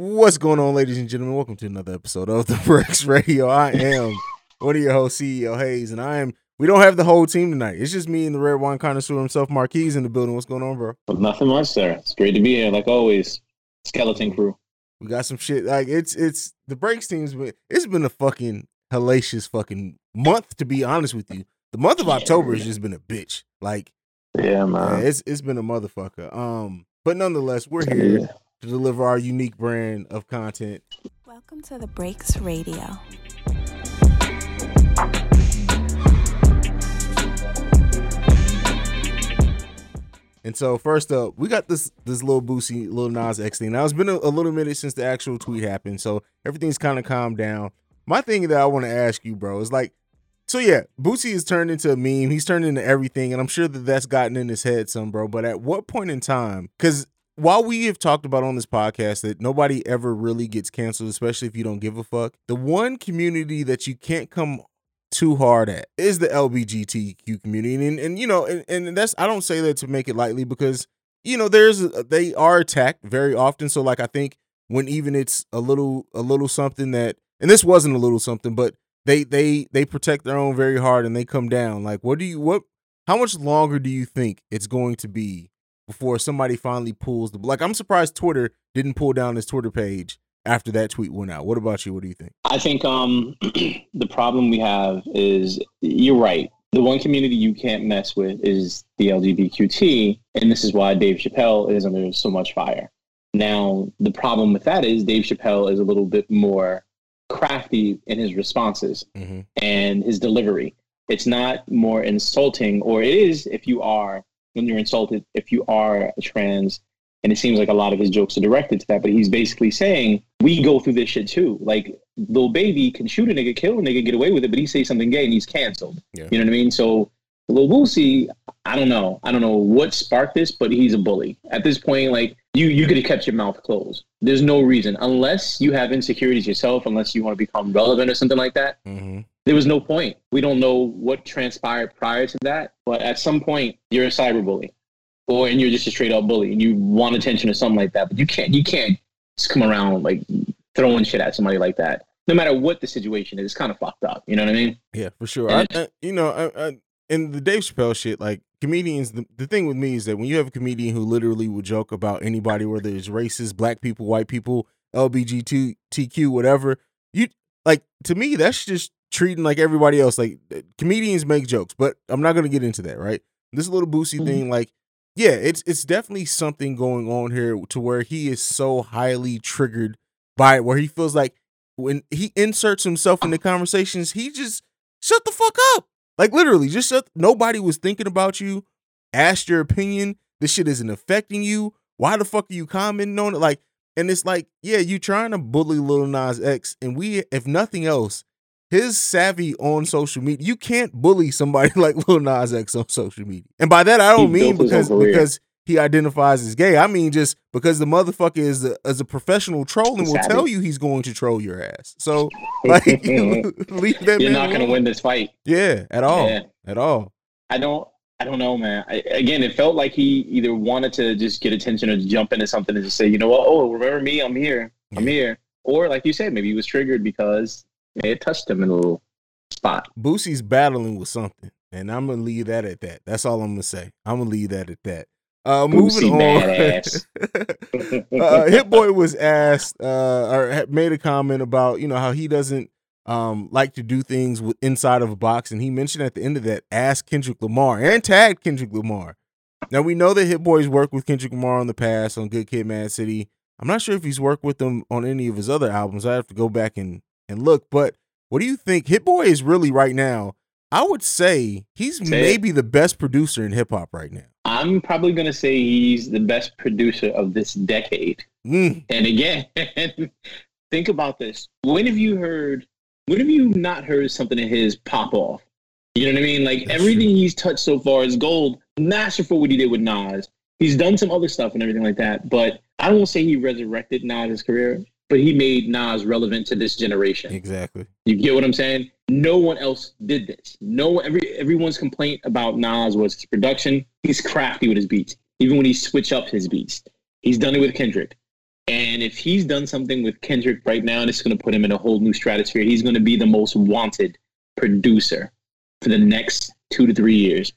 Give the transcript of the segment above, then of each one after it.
What's going on, ladies and gentlemen? Welcome to another episode of the Breaks Radio. I am one of your hosts, CEO Haize, and I am. We don't have the whole team tonight. It's just me and the red wine connoisseur himself, Marquis, in the building. What's going on, bro? Nothing much, sir. It's great to be here, like always. Skeleton crew. We got some shit. Like it's it's the breaks team's been. It's been a fucking hellacious fucking month, to be honest with you. The month of October has just been a bitch. Like Yeah, yeah, man. it's it's been a motherfucker. Um, but nonetheless, we're here Yeah. To deliver our unique brand of content. Welcome to the Breaks Radio. And so first up, we got this this little Boosie, little Nas X thing. Now it's been a, a little minute since the actual tweet happened, so everything's kind of calmed down. My thing that I want to ask you, bro, is like, so yeah, Boosie has turned into a meme. He's turned into everything, and I'm sure that that's gotten in his head some, bro. But at what point in time? Because while we have talked about on this podcast that nobody ever really gets canceled, especially if you don't give a fuck, the one community that you can't come too hard at is the LBGTQ community, and and you know, and, and that's I don't say that to make it lightly because you know there's uh, they are attacked very often. So like I think when even it's a little a little something that, and this wasn't a little something, but they they they protect their own very hard and they come down. Like what do you what? How much longer do you think it's going to be before somebody finally pulls the like? I'm surprised Twitter didn't pull down his Twitter page after that tweet went out. What about you? What do you think? I think um the problem we have is you're right. The one community you can't mess with is the LGBTQT, and this is why Dave Chappelle is under so much fire. Now, the problem with that is Dave Chappelle is a little bit more crafty in his responses Mm-hmm. and his delivery. It's not more insulting, or it is if you are, when you're insulted, if you are a trans. And it seems like a lot of his jokes are directed to that, but he's basically saying, we go through this shit too. Like, little Baby can shoot a nigga, kill a nigga, get away with it, but he say something gay and he's canceled. Yeah. You know what I mean? So, Lil Boosie, I don't know. I don't know what sparked this, but he's a bully. At this point, like, you, you could have kept your mouth closed. There's no reason, unless you have insecurities yourself, unless you want to become relevant or something like that Mm-hmm. There was no point. We don't know what transpired prior to that, but at some point you're a cyberbully, or and you're just a straight up bully, and you want attention or something like that. But you can't you can't just come around like throwing shit at somebody like that. No matter what the situation is, it's kind of fucked up. You know what I mean? Yeah, for sure. I, I, you know, I, I, and the Dave Chappelle shit, like comedians. The, the thing with me is that when you have a comedian who literally will joke about anybody, whether it's racist, black people, white people, LBGTQ, whatever, you like to me that's just treating like everybody else. Like uh, comedians make jokes, but I'm not gonna get into that. Right? This little Boosie Mhm. thing, like. Yeah, it's it's definitely something going on here to where he is so highly triggered by it, where he feels like when he inserts himself in the conversations, he just shut the fuck up. Like literally, just shut. Nobody was thinking about you. Asked your opinion. This shit isn't affecting you. Why the fuck are you commenting on it? Like, and it's like, yeah, you trying to bully Lil Nas X, and we, if nothing else, his savvy on social media. You can't bully somebody like Lil Nas X on social media. And by that, I don't He mean built his own because because he identifies as gay. I mean just because the motherfucker is a, is a professional troll and will Savvy. tell you he's going to troll your ass. So like, leave that You're not going to win this fight. Yeah, at all, Yeah. at all. I don't. I don't know, man. I, again, it felt like he either wanted to just get attention or jump into something and just say, you know what? Oh, remember me? I'm here. I'm Yeah. here. Or like you said, maybe he was triggered because it touched him in a little spot. Boosie's battling with something, and I'm gonna leave that at that. That's all I'm gonna say. I'm gonna leave that at that. Uh, moving Boosie on. uh, Hit Boy was asked uh, or made a comment about you know how he doesn't um, like to do things with, inside of a box, and he mentioned at the end of that, ask Kendrick Lamar and tagged Kendrick Lamar. Now we know that Hit Boy's worked with Kendrick Lamar in the past on Good Kid, Mad City. I'm not sure if he's worked with him on any of his other albums. I have to go back and and look. But what do you think? Hit Boy is really right now. I would say he's Say it. maybe the best producer in hip hop right now. I'm probably going to say he's the best producer of this decade. Mm, And again, think about this. When have you heard, when have you not heard something of his pop off? You know what I mean? Like That's everything he's touched so far is gold. Masterful what he did with Nas. He's done some other stuff and everything like that. But I don't say he resurrected Nas' career, but he made Nas relevant to this generation. exactly. You get what I'm saying? No one else did this. No every everyone's complaint about Nas was his production. He's crafty with his beats, even when he switch up his beats. He's done it with Kendrick. And if he's done something with Kendrick right now, and it's going to put him in a whole new stratosphere, he's going to be the most wanted producer for the next two to three years.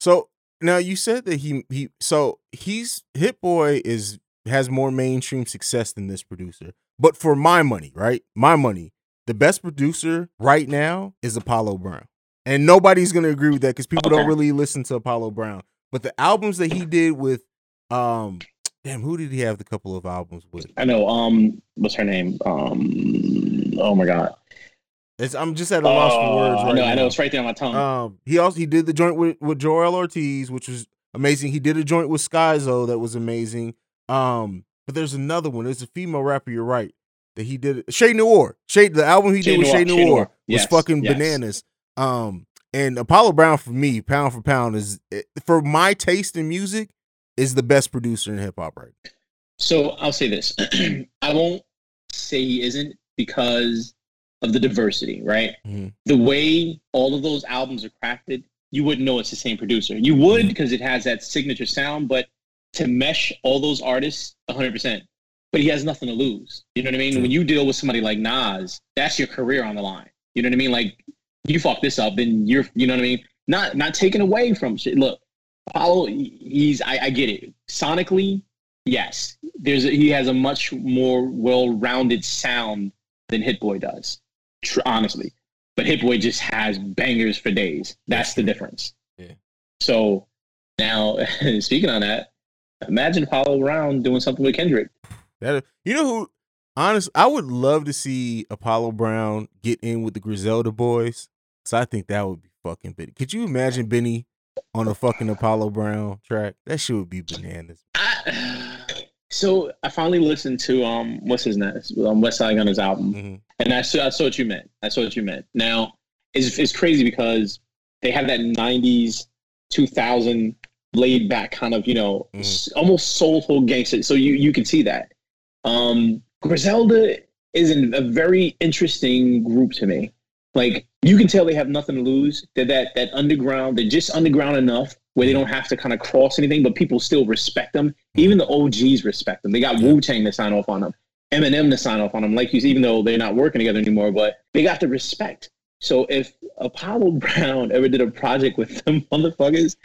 So now you said that he he so he's Hit Boy is has more mainstream success than this producer. But for my money, right? My money, the best producer right now is Apollo Brown. And nobody's gonna agree with that because people Okay. don't really listen to Apollo Brown. But the albums that he did with um damn, who did he have the couple of albums with? I know. Um, what's her name? Um, oh my god. It's, I'm just at a loss for words Uh, right I know. I now. know. It's right there on my tongue. Um, he also he did the joint with with Joell Ortiz, which was amazing. He did a joint with Skyzoo that was amazing. Um, but there's another one. There's a female rapper. You're right that he did. Che Noir. Che the album he did with Noir, Che Noir Noir. was Yes, fucking yes. bananas. Um, and Apollo Brown for me, pound for pound, is eh, for my taste in music is the best producer in hip hop right. now. So I'll say this. I won't say he isn't because of the diversity, right? Mhm. The way all of those albums are crafted, you wouldn't know it's the same producer. You would because it has that signature sound, but to mesh all those artists 100%. But he has nothing to lose. You know what I mean? True. When you deal with somebody like Nas, that's your career on the line. You know what I mean? Like you fuck this up, then you're, you know what I mean? Not not taken away from shit. Look, Apollo, he's I, I get it. Sonically, yes, there's a, he has a much more well-rounded sound than Hit Boy does. Tr- honestly, but Hit Boy just has bangers for days. That's the difference. Yeah. So now, speaking on that, imagine Apollo Brown doing something with Kendrick. That you know who honest I would love to see Apollo Brown get in with the Griselda boys. So I think that would be fucking big. Could you imagine Benny on a fucking Apollo Brown track? That shit would be bananas. I, so I finally listened to um, what's his name? Um, West Side Gunner's album. Mhm. And I saw, I saw what you meant. I saw what you meant. Now, it's, it's crazy because they have that 90s, 2000 laid back kind of, you know, mm. s- almost soulful gangster. So you, you can see that. Um, Griselda is in a very interesting group to me. Like, you can tell they have nothing to lose. They're that, that underground, they're just underground enough where they mm. don't have to kind of cross anything, but people still respect them. Mm. Even the OGs respect them. They got. Wu Tang to sign off on them. Eminem to sign off on them, like you, even though they're not working together anymore, but they got the respect. So if Apollo Brown ever did a project with them motherfuckers,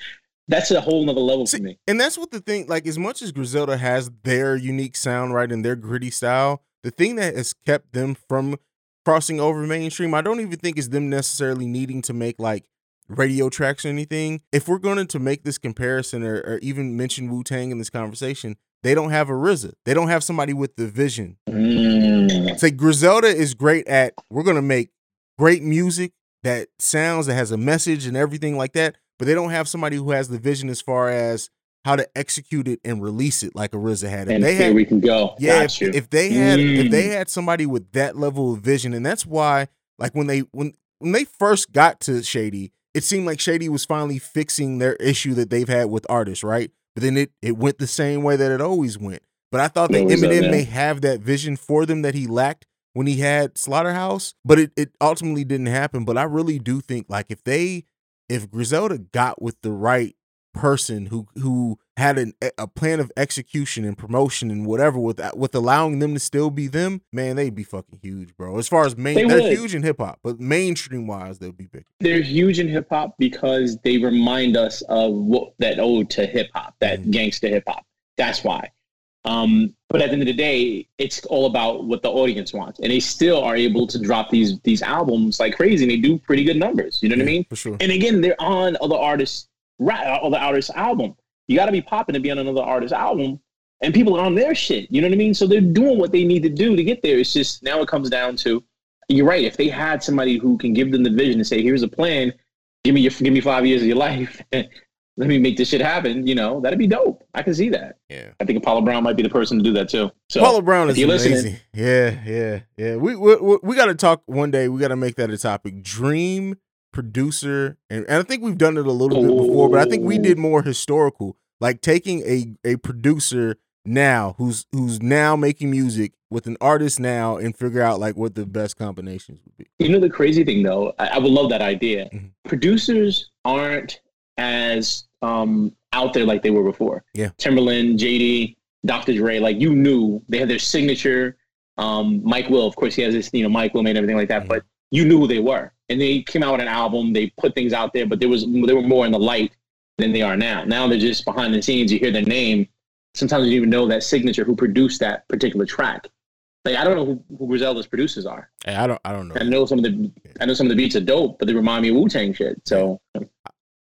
that's a whole nother level See, for me. And that's what the thing, like, as much as Griselda has their unique sound, right, and their gritty style, the thing that has kept them from crossing over mainstream, I don't even think is them necessarily needing to make like radio tracks or anything. If we're going to make this comparison or, or even mention Wu Tang in this conversation, they don't have a RZA. They don't have somebody with the vision. Mm. It's like Griselda is great at we're gonna make great music that sounds that has a message and everything like that, but they don't have somebody who has the vision as far as how to execute it and release it like a RZA had. If And they here had we can go. yeah, if, if they had if they Mm. had somebody with that level of vision, and that's why like when they when when they first got to Shady, it seemed like Shady was finally fixing their issue that they've had with artists, right? But then it it went the same way that it always went. But I thought that Always up, Eminem may have that vision for them that he lacked when he had Slaughterhouse, but it, it ultimately didn't happen. But I really do think like if they if Griselda got with the right person who who had an, a plan of execution and promotion and whatever with with allowing them to still be them, man, they'd be fucking huge, bro. As far as main, They are huge in hip hop, but mainstream wise, they'll be big. They're huge in hip hop because they remind us of what that ode to hip hop, that Mhm. gangster hip hop. That's why. Um, but at the end of the day, it's all about what the audience wants, and they still are able to drop these these albums like crazy, and they do pretty good numbers. You know what I mean? For sure. And again, they're on other artists, right? Other artists' album. You got to be popping to be on another artist's album, and people are on their shit. You know what I mean? So they're doing what they need to do to get there. It's just now it comes down to, you're right. If they had somebody who can give them the vision and say, "Here's a plan. Give me your, give me five years of your life. Let me make this shit happen." You know, that'd be dope. I can see that. Yeah. I think Apollo Brown might be the person to do that too. So Paulo Brown is amazing. listening- Yeah, yeah, yeah. We we, we, we got to talk one day. We got to make that a topic. Dream producer, and, and I think we've done it a little bit before, but I think we did more historical, like taking a a producer now who's who's now making music with an artist now and figure out like what the best combinations would be. You know the crazy thing though, I, I would love that idea. Mhm. Producers aren't as um, out there like they were before. Yeah. Timbaland, JD, Dr. Dre, like you knew they had their signature. Um, Mike Will, of course, he has this, you know, Mike Will made everything like that, mm-hmm. but you knew who they were. And they came out with an album, they put things out there, but there was they were more in the light than they are now. Now they're just behind the scenes. You hear their name. Sometimes you even know that signature who produced that particular track. Like I don't know who, who Griselda's producers are. Hey, I don't I don't know. I know some of the I know some of the beats are dope, but they remind me of Wu Tang shit. So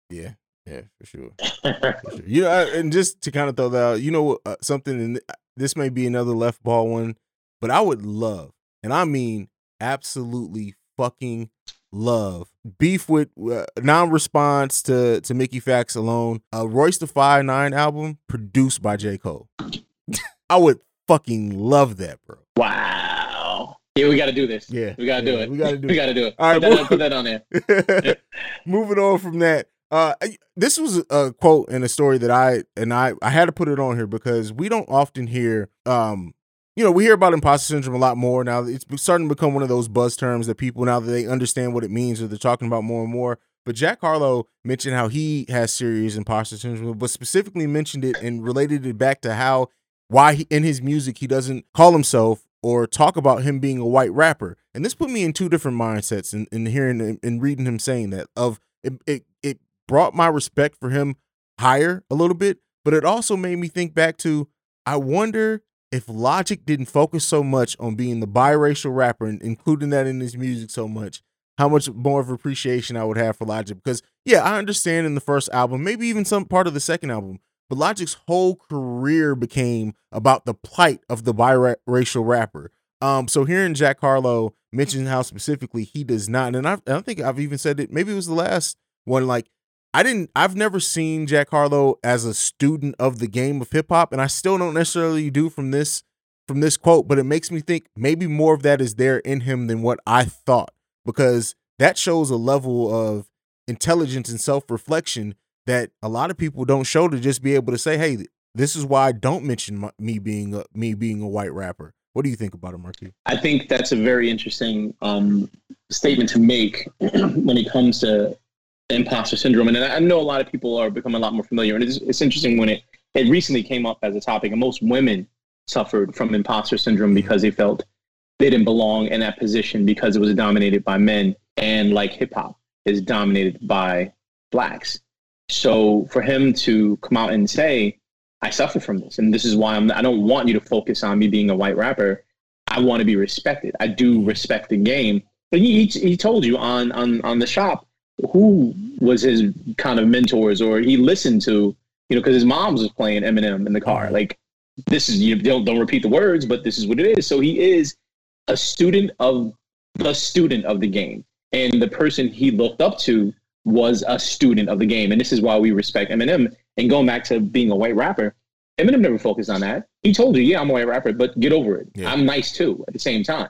yeah, yeah, for sure. for sure. You know, and just to kind of throw that out, you know, uh, something, and this may be another left ball one, but I would love, and I mean absolutely fucking love beef with uh, non-response to to Mickey Factz alone. A Royce da Five Nine album produced by J Cole. I would fucking love that, bro. Wow. Yeah, we got to do this. Yeah, we got to yeah, do it. We got to do. It. we got to do it. All right, put that, put that on there. Moving on from that. Uh, this was a quote and a story that I and I I had to put it on here because we don't often hear um you know, we hear about imposter syndrome a lot more now. It's starting to become one of those buzz terms that people now that they understand what it means or they're talking about more and more. But Jack Harlow mentioned how he has serious imposter syndrome, but specifically mentioned it and related it back to how why he, in his music he doesn't call himself or talk about him being a white rapper. And this put me in two different mindsets in, in hearing and reading him saying that. Of it, it, it brought my respect for him higher a little bit, but it also made me think back to I wonder if Logic didn't focus so much on being the biracial rapper and including that in his music so much, how much more of appreciation I would have for Logic. Because yeah, I understand in the first album, maybe even some part of the second album, but Logic's whole career became about the plight of the biracial rapper. Um, so hearing Jack Harlow mention how specifically he does not, and I, I think I've even said it. Maybe it was the last one. Like I didn't I've never seen Jack Harlow as a student of the game of hip hop and I still don't necessarily do from this from this quote, but it makes me think maybe more of that is there in him than what I thought because that shows a level of intelligence and self-reflection that a lot of people don't show to just be able to say, "Hey, this is why I don't mention my, me being a, me being a white rapper." What do you think about it, Marquis? I think that's a very interesting um, statement to make when it comes to imposter syndrome. And I know a lot of people are becoming a lot more familiar. And it's, it's interesting when it, it recently came up as a topic, and most women suffered from imposter syndrome because they felt they didn't belong in that position because it was dominated by men. And like hip hop is dominated by blacks. So for him to come out and say, I suffer from this, and this is why I'm, I don't want you to focus on me being a white rapper. I want to be respected. I do respect the game. But he, he, he told you on, on, on the shop who was his kind of mentors or he listened to, you know, because his mom was playing Eminem in the car. Mm-hmm. Like this is you don't don't repeat the words, but this is what it is. So he is a student of the student of the game, and the person he looked up to was a student of the game, and this is why we respect Eminem. And going back to being a white rapper, Eminem never focused on that. He told you, "Yeah, I'm a white rapper, but get over it. Yeah. I'm nice too." At the same time,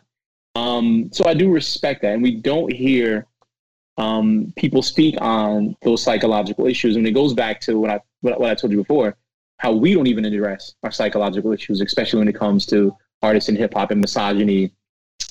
um, so I do respect that, and we don't hear um, people speak on those psychological issues, and it goes back to what I what, what I told you before, how we don't even address our psychological issues, especially when it comes to artists in hip hop and misogyny,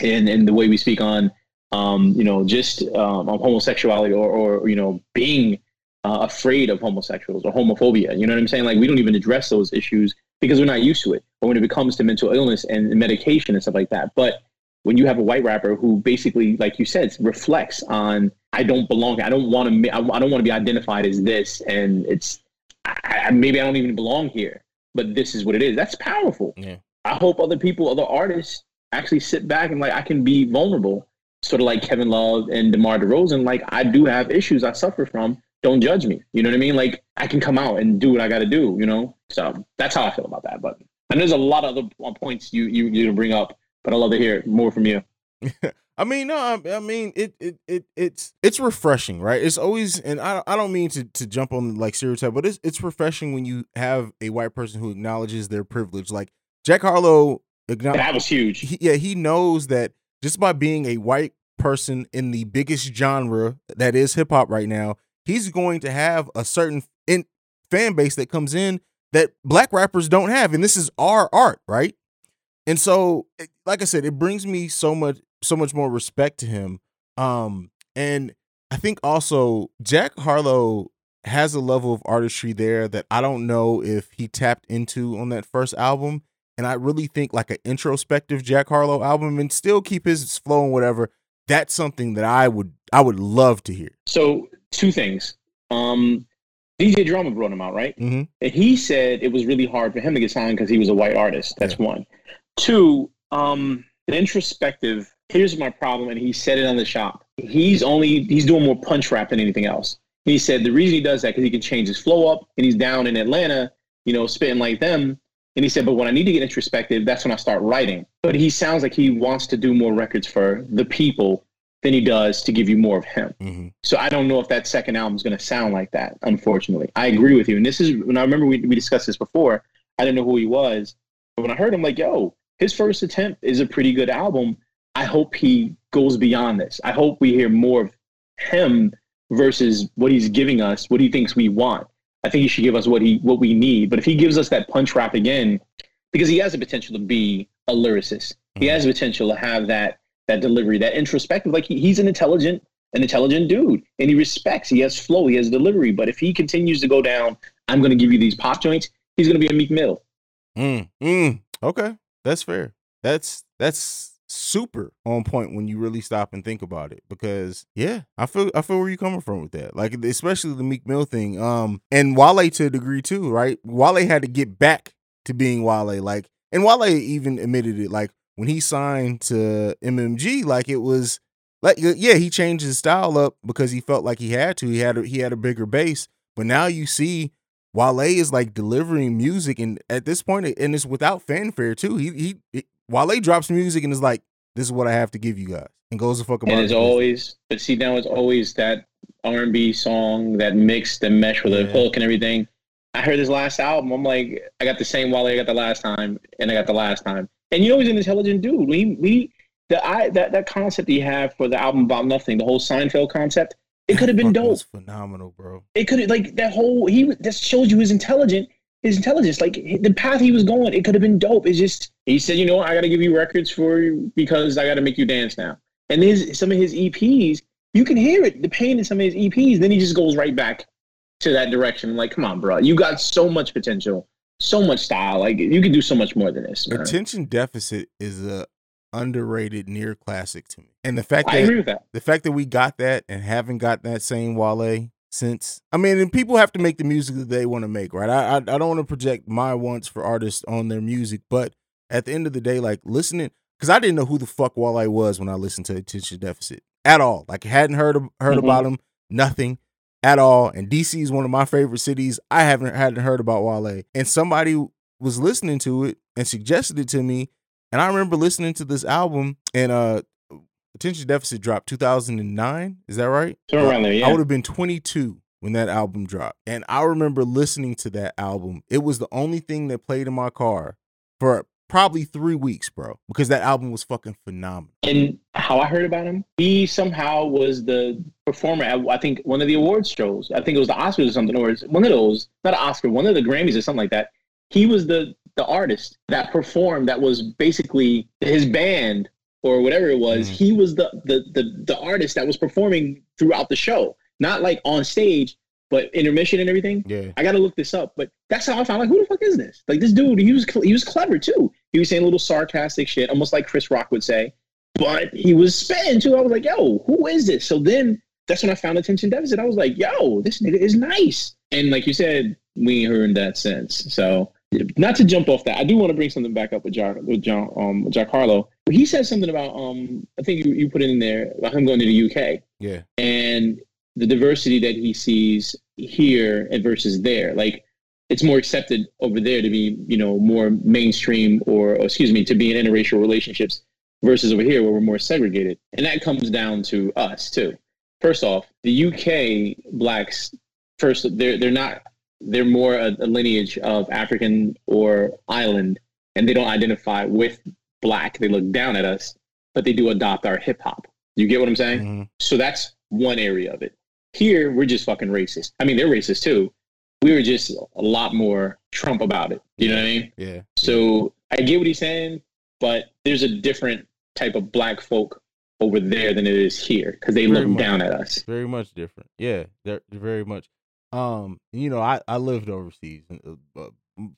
and and the way we speak on, um, you know, just um, on homosexuality or or you know being uh, afraid of homosexuals or homophobia. You know what I'm saying? Like we don't even address those issues because we're not used to it. But when it comes to mental illness and medication and stuff like that, but when you have a white rapper who basically, like you said, reflects on I don't belong. I don't want to. I don't want to be identified as this, and it's I, maybe I don't even belong here. But this is what it is. That's powerful. Yeah. I hope other people, other artists, actually sit back and like I can be vulnerable, sort of like Kevin Love and DeMar DeRozan. Like I do have issues I suffer from. Don't judge me. You know what I mean? Like I can come out and do what I got to do. You know. So that's how I feel about that. But and there's a lot of other points you you you bring up, but I love to hear more from you. I mean, no, I, I, mean it, it, it, it's, it's refreshing, right? It's always, and I, I don't mean to, to jump on like stereotype, but it's, it's refreshing when you have a white person who acknowledges their privilege. Like Jack Harlow, that was huge. He, yeah, he knows that just by being a white person in the biggest genre that is hip hop right now, he's going to have a certain in, fan base that comes in that black rappers don't have, and this is our art, right? And so, like I said, it brings me so much so much more respect to him. Um, and I think also Jack Harlow has a level of artistry there that I don't know if he tapped into on that first album. And I really think like an introspective Jack Harlow album and still keep his flow and whatever. That's something that I would I would love to hear. So two things. Um, DJ Drama brought him out, right? Mm-hmm. And he said it was really hard for him to get signed because he was a white artist. That's one. Two, um, the introspective. Here's my problem, and he said it on the shop. He's only he's doing more punch rap than anything else. He said the reason he does that because he can change his flow up, and he's down in Atlanta, you know, spitting like them. And he said, but when I need to get introspective, that's when I start writing. But he sounds like he wants to do more records for the people than he does to give you more of him. Mm-hmm. So I don't know if that second album is going to sound like that. Unfortunately, I agree with you. And this is when I remember we, we discussed this before. I didn't know who he was, but when I heard him, like, yo, his first attempt is a pretty good album. I hope he goes beyond this. I hope we hear more of him versus what he's giving us, what he thinks we want. I think he should give us what he what we need. But if he gives us that punch rap again, because he has the potential to be a lyricist, he has the potential to have that that delivery, that introspective. Like he, he's an intelligent, an intelligent dude, and he respects. He has flow. He has delivery. But if he continues to go down, I'm going to give you these pop joints. He's going to be a Meek Mill. Mm, mm, okay, that's fair. That's that's super on point when you really stop and think about it. Because yeah, I feel I feel where you're coming from with that. Like especially the Meek Mill thing. Um, and Wale to a degree too, right? Wale had to get back to being Wale. Like, and Wale even admitted it. Like when he signed to MMG, like it was like yeah, he changed his style up because he felt like he had to. He had a, he had a bigger base, but now you see Wale is like delivering music, and at this point, and it's without fanfare too. He he, Wale drops music and is like, "This is what I have to give you guys," and goes to fuck about. And it's always, but see now it's always that R and B song that mix and mesh with a Yeah. hook and everything. I heard his last album. I'm like, I got the same Wale I got the last time, and I got the last time. And you know he's an intelligent dude. We we the I that that concept he have for the album about nothing, the whole Seinfeld concept, it could have been dope. Phenomenal, bro. It could have like that whole he that shows you his intelligent his intelligence like the path he was going. It could have been dope. It's just he said, you know, what, I got to give you records for you because I got to make you dance now. And his some of his EPs, you can hear it, the pain in some of his EPs. Then he just goes right back to that direction. Like, come on, bro, you got so much potential, so much style. Like you can do so much more than this. man. Attention deficit is a underrated near classic to me, and the fact I that agree with that. the fact that we got that and haven't got that same Wale since I mean, and people have to make the music that they want to make, right? I I, I don't want to project my wants for artists on their music, but at the end of the day, like listening, because I didn't know who the fuck Wale was when I listened to Attention Deficit at all. Like hadn't heard of, heard Mhm. about him, nothing at all. And DC is one of my favorite cities. I haven't hadn't heard about Wale, and somebody was listening to it and suggested it to me, and I remember listening to this album and uh Attention Deficit dropped 2009. Is that right? Somewhere around there, yeah. I would have been 22 when that album dropped. And I remember listening to that album. It was the only thing that played in my car for probably three weeks, bro, because that album was fucking phenomenal. and how I heard about him, he somehow was the performer at I think one of the awards shows. I think it was the Oscars or something, or it's one of those, not an Oscar, one of the Grammys or something like that. He was the the artist that performed. That was basically his band or whatever it was. Mhm. He was the, the the the artist that was performing throughout the show, not like on stage, but intermission and everything. Yeah. I gotta look this up, but that's how I found like who the fuck is this? Like this dude, he was he was clever too. He was saying a little sarcastic shit, almost like Chris Rock would say, but he was spitting too. I was like, yo, who is this? So then that's when I found attention deficit. I was like, yo, this nigga is nice. And like you said, we ain't heard that since. So not to jump off that, I do want to bring something back up with Jack with John um Jack Harlow. He said something about um I think you, you put it in there about him going to the UK Yeah. and the diversity that he sees here and versus there. Like it's more accepted over there to be, you know, more mainstream or, or excuse me, to be in interracial relationships versus over here where we're more segregated. And that comes down to us too. First off, the UK blacks first they're they're not they're more a, a lineage of African or island and they don't identify with black. They look down at us, but they do adopt our hip hop. You get what I'm saying? Mhm. So that's one area of it. Here, we're just fucking racist. I mean, they're racist too. We were just a lot more Trump about it. You know what I mean? Yeah. So I get what he's saying, but there's a different type of black folk over there than it is here because they Very look much. down at us. Very much different. Yeah. They're very much. Um, you know, I I lived overseas uh, uh,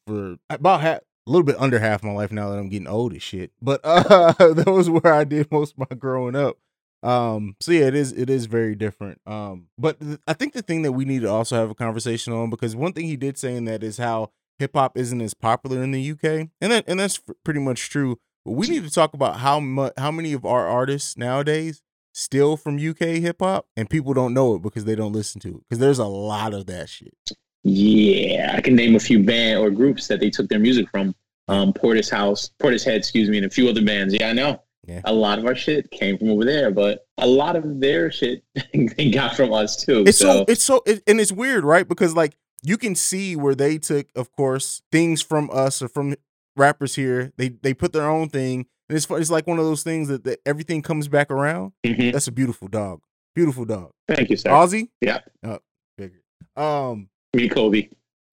for about half, a little bit under half my life now that I'm getting old as shit. But uh, that was where I did most of my growing up. Um, so yeah, it is it is very different. Um, but th- I think the thing that we need to also have a conversation on because one thing he did say in that is how hip hop isn't as popular in the UK, and that and that's pretty much true. But we need to talk about how much how many of our artists nowadays steal from UK hip hop, and people don't know it because they don't listen to it because there's a lot of that shit. Yeah, I can name a few band or groups that they took their music from. Um, Portis House, Portishead, excuse me, and a few other bands. Yeah, I know. Yeah. A lot of our shit came from over there, but a lot of their shit they got from us too. It's so, so it's so it, and it's weird, right? Because like you can see where they took, of course, things from us or from rappers here. They they put their own thing, and it's it's like one of those things that, that everything comes back around. Mhm. That's a beautiful dog, beautiful dog. thank you, sir. Aussie, Yeah. oh, figured. Um, Me, Kobe.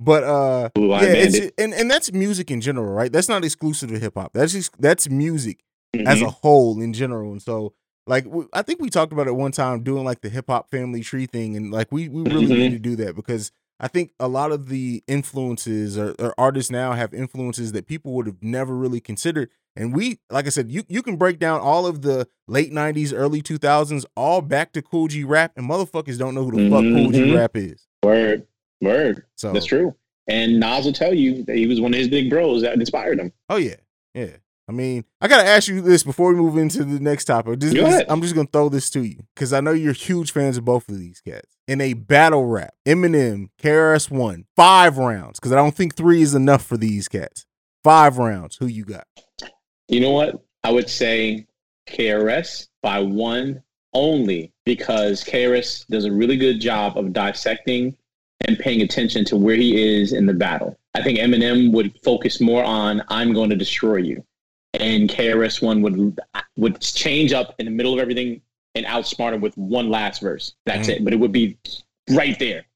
but uh, Blue yeah, it's, and and that's music in general, right? That's not exclusive to hip hop. That's just that's music as Mhm. a whole in general. And so, like, w- I think we talked about it one time doing like the hip hop family tree thing, and like we we really Mhm. need to do that because I think a lot of the influences or, or artists now have influences that people would have never really considered. And we, like I said, you you can break down all of the late '90s, early 2000s, all back to Kool G Rap, and motherfuckers don't know who the fuck Kool G Mhm. Rap is. Word, word. So That's true. And Nas will tell you that he was one of his big bros that inspired him. Oh yeah, yeah. I mean, I gotta ask you this before we move into the next topic. This, Go this- I'm just gonna throw this to you because I know you're huge fans of both of these cats. In a battle rap, Eminem, KRS One, five rounds because I don't think three is enough for these cats. Five rounds. Who you got? You know what? I would say KRS by one only because KRS does a really good job of dissecting and paying attention to where he is in the battle. I think Eminem would focus more on "I'm going to destroy you," and KRS One would would change up in the middle of everything and outsmart him with one last verse. That's Mhm. it. But it would be right there.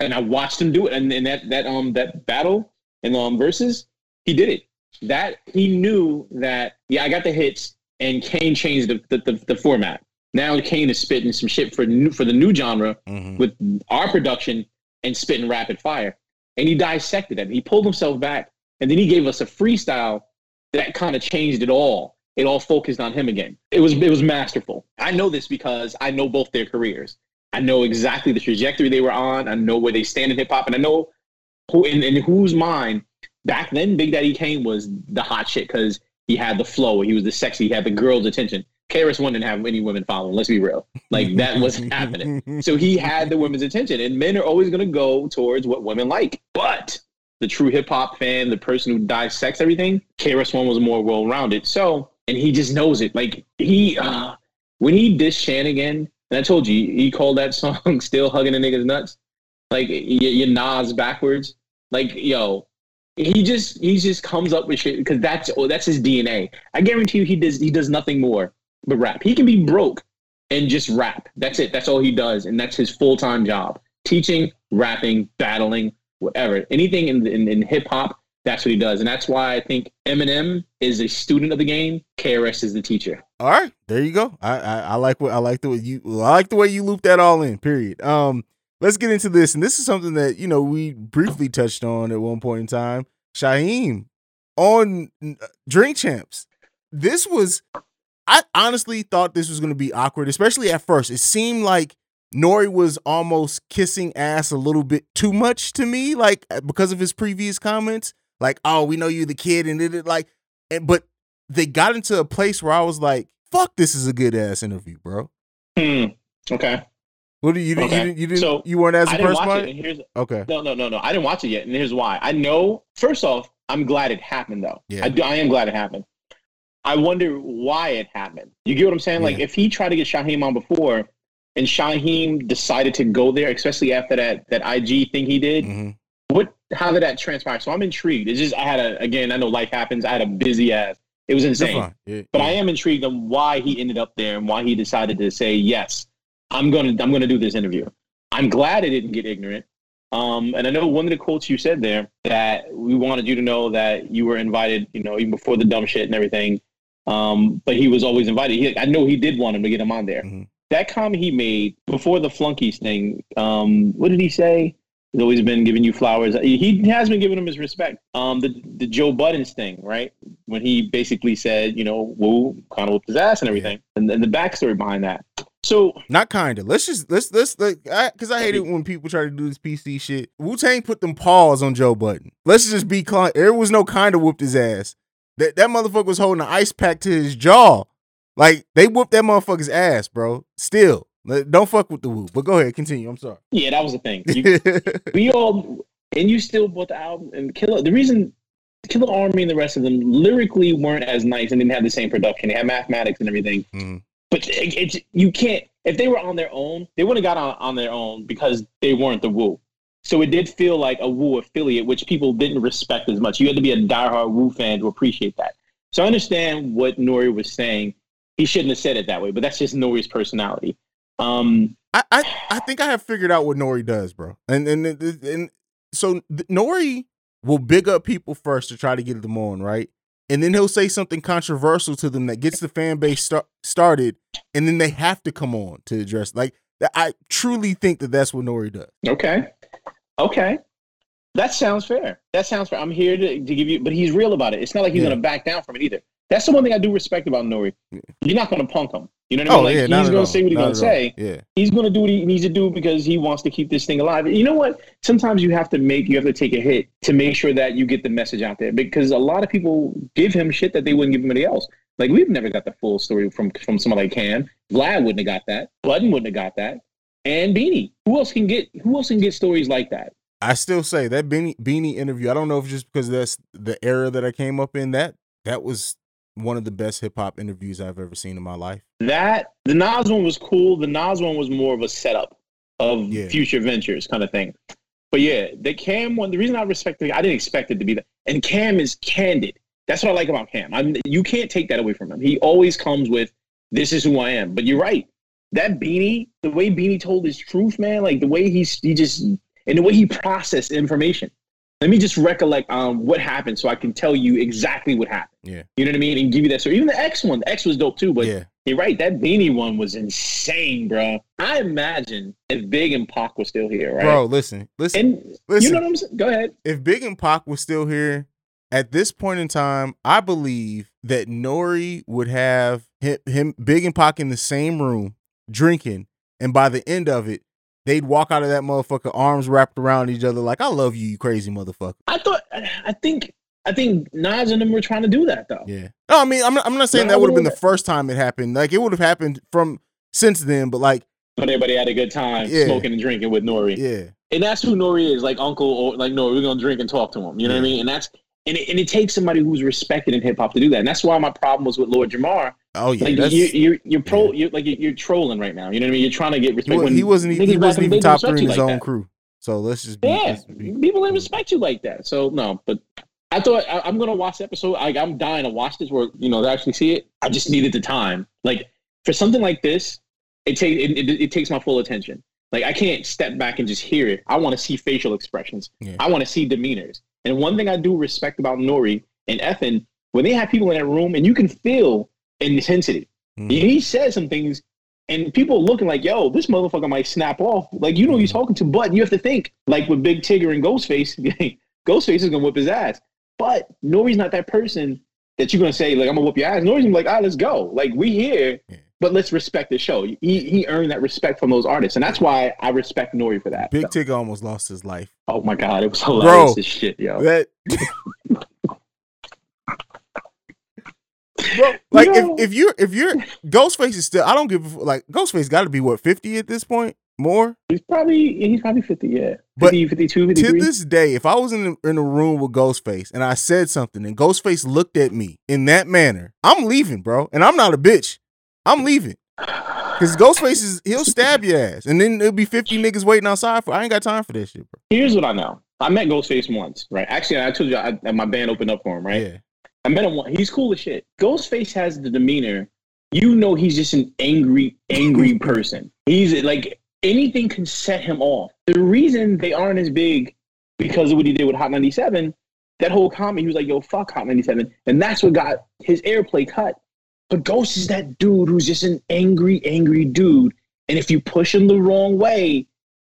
And I watched him do it, and, and that that um that battle and um verses, he did it. That he knew that yeah, I got the hits, and Kane changed the the, the, the format. Now Kane is spitting some shit for new for the new genre Mhm. with our production and spitting rapid fire. And he dissected it. He pulled himself back, and then he gave us a freestyle that kind of changed it all. It all focused on him again. It was it was masterful. I know this because I know both their careers. I know exactly the trajectory they were on. I know where they stand in hip hop, and I know who in, in whose mind back then Big Daddy Kane was the hot shit because he had the flow, he was the sexy, he had the girls' attention. KRS One didn't have any women following. Let's be real, like that wasn't happening. So he had the women's attention, and men are always going to go towards what women like. But the true hip hop fan, the person who dissects everything, KRS One was more well rounded. So, and he just knows it. Like he, uh, when he Shan again, and I told you, he called that song "Still Hugging a Nigga's Nuts," like you, you Nas backwards. Like yo, he just he just comes up with shit because that's oh, that's his DNA. I guarantee you, he does he does nothing more but rap. He can be broke and just rap. That's it. That's all he does, and that's his full time job: teaching, rapping, battling, whatever. Anything in in, in hip hop, that's what he does, and that's why I think Eminem is a student of the game. KRS is the teacher. All right, there you go. I, I I like what I like the way you I like the way you loop that all in. Period. Um, let's get into this, and this is something that you know we briefly touched on at one point in time. Shyheim on uh, Drink Champs. This was, I honestly thought this was going to be awkward, especially at first. It seemed like Nori was almost kissing ass a little bit too much to me, like uh, because of his previous comments. Like, oh, we know you're the kid, and it like, and, but they got into a place where I was like, "Fuck, this is a good ass interview, bro." Hmm. Okay. What do you, you, Okay. didn't you didn't So, you weren't as I didn't impressed watch it, it? here's Okay, No, no, no, no. I didn't watch it yet, and here's why. I know. First off, I'm glad it happened, though. Yeah. I, do, I am glad it happened. I wonder why it happened. You get what I'm saying? Like, if he tried to get Shyheim on before, and Shyheim decided to go there, especially after that that IG thing he did, hmm what? How did that transpire? So I'm intrigued. It's just I had a again. I know life happens. I had a busy ass. It was insane. Yeah, But yeah. I am intrigued on why he ended up there and why he decided to say yes. I'm gonna I'm gonna do this interview. I'm glad I didn't get ignorant. Um, and I know one of the quotes you said there that we wanted you to know that you were invited, you know, even before the dumb shit and everything. Um, but he was always invited. He, I know he did want him to get him on there. Mhm. That comment he made before the flunkies thing. Um, what did he say? He's always been giving you flowers. He has been giving him his respect. Um, the the Joe Budden's thing, right? When he basically said, you know, woo, kind of whooped his ass and everything, and then the backstory behind that. So not kind of. Let's just let's let's like because I, I, hate it when people try to do this PC shit. Wu Tang put them paws on Joe Budden. Let's just be clear. There was no kind of whooped his ass. That that motherfucker was holding an ice pack to his jaw. Like they whooped that motherfucker's ass, bro. Still, don't fuck with the woo. But go ahead, continue. I'm sorry. Yeah, that was the thing. You, we all and you still bought the album and Killer. The reason Killer Army and the rest of them lyrically weren't as nice and didn't have the same production. They had mathematics and everything. Mm. But it, it's you can't. If they were on their own, they wouldn't have got on, on their own because they weren't the Wu. So it did feel like a Wu affiliate, which people didn't respect as much. You had to be a diehard Wu fan to appreciate that. So I understand what Nori was saying. He shouldn't have said it that way, but that's just Nori's personality. Um, I, I, I think I have figured out what Nori does, bro. And and and, and so Nori will big up people first to try to get them on, right? And then he'll say something controversial to them that gets the fan base start, started, and then they have to come on to address. Like I truly think that that's what Nori does. Okay, okay, that sounds fair. That sounds fair. I'm here to, to give you, but he's real about it. It's not like he's yeah. gonna back down from it either. That's the one thing I do respect about Nori. You're not gonna punk him. You know what I oh, mean? Oh, like yeah, he's gonna say what he's gonna say. Yeah. He's gonna do what he needs to do because he wants to keep this thing alive. You know what? Sometimes you have to make you have to take a hit to make sure that you get the message out there because a lot of people give him shit that they wouldn't give anybody else. Like we've never got the full story from from somebody like Cam. Vlad wouldn't have got that. Budden wouldn't have got that. And Beanie. Who else can get who else can get stories like that? I still say that Beanie Beanie interview. I don't know if just because that's the era that I came up in. That that was one of the best hip hop interviews I've ever seen in my life. That the Nas one was cool. The Nas one was more of a setup of yeah. future ventures kind of thing. But yeah, the Cam one. The reason I respect it, I didn't expect it to be that. And Cam is candid. That's what I like about Cam. I you can't take that away from him. He always comes with, "This is who I am." But you're right. That Beanie, the way Beanie told his truth, man, like the way he's he just and the way he processed information. Let me just recollect um, what happened so I can tell you exactly what happened. Yeah. You know what I mean? And give you that So Even the X one, the X was dope too, but yeah. you're right. That Beanie one was insane, bro. I imagine if Big and Pac was still here, right? Bro, listen, listen, and listen. You know what I'm saying? Go ahead. If Big and Pac was still here, at this point in time, I believe that Nori would have him, him Big and Pac in the same room drinking, and by the end of it, they'd walk out of that motherfucker arms wrapped around each other like I love you, you crazy motherfucker. I thought I think I think Nas and them were trying to do that though. Yeah. No, I mean I'm not, I'm not saying no, that would have been the first time it happened. Like it would have happened from since then, but like but everybody had a good time yeah. smoking and drinking with Nori. Yeah. And that's who Nori is, like Uncle or like Nori, we're gonna drink and talk to him. You know yeah. what I mean? And that's and it, and it takes somebody who's respected in hip hop to do that. And that's why my problem was with Lord Jamar Oh yeah, like you, you're you're pro, you're like you're trolling right now. You know what I mean? You're trying to get respect. He, he wasn't. He wasn't even top three in his like own that. crew. So let's just be, yeah. Let's be, people didn't respect you like that. So no, but I thought I, am gonna watch the episode. I, I'm dying to watch this where you know to actually see it. I just needed the time. Like for something like this, it takes it, it, it, takes my full attention. Like I can't step back and just hear it. I want to see facial expressions. Yeah. I want to see demeanors. And one thing I do respect about Nori and Ethan, when they have people in that room and you can feel intensity. Mm. He says some things, and people looking like, "Yo, this motherfucker might snap off." Like you know, mm. he's talking to, but you have to think like with Big Tigger and Ghostface. Ghostface is gonna whip his ass, but Nori's not that person that you're gonna say like, "I'm gonna whip your ass." Nori's gonna be like, "Ah, right, let's go." Like we here. Yeah. But let's respect the show. He he earned that respect from those artists, and that's why I respect Nori for that. Big so. Tigger almost lost his life. Oh my god, it was hilarious Bro, as shit, yo. That Bro, like if, if you're if you're Ghostface is still I don't give like Ghostface got to be what 50 at this point more. He's probably he's probably 50 yeah. 50, but 52 53. To this day if I was in in a room with Ghostface and I said something and Ghostface looked at me in that manner, I'm leaving, bro. And I'm not a bitch. I'm leaving. Cause Ghostface is he'll stab your ass, and then there'll be fifty niggas waiting outside for. I ain't got time for that shit, bro. Here's what I know. I met Ghostface once, right? Actually, I told you I, my band opened up for him, right? Yeah. I met him. He's cool as shit. Ghostface has the demeanor. You know, he's just an angry, angry person. He's like anything can set him off. The reason they aren't as big because of what he did with Hot 97, that whole comment, he was like, yo, fuck Hot 97. And that's what got his airplay cut. But Ghost is that dude who's just an angry, angry dude. And if you push him the wrong way,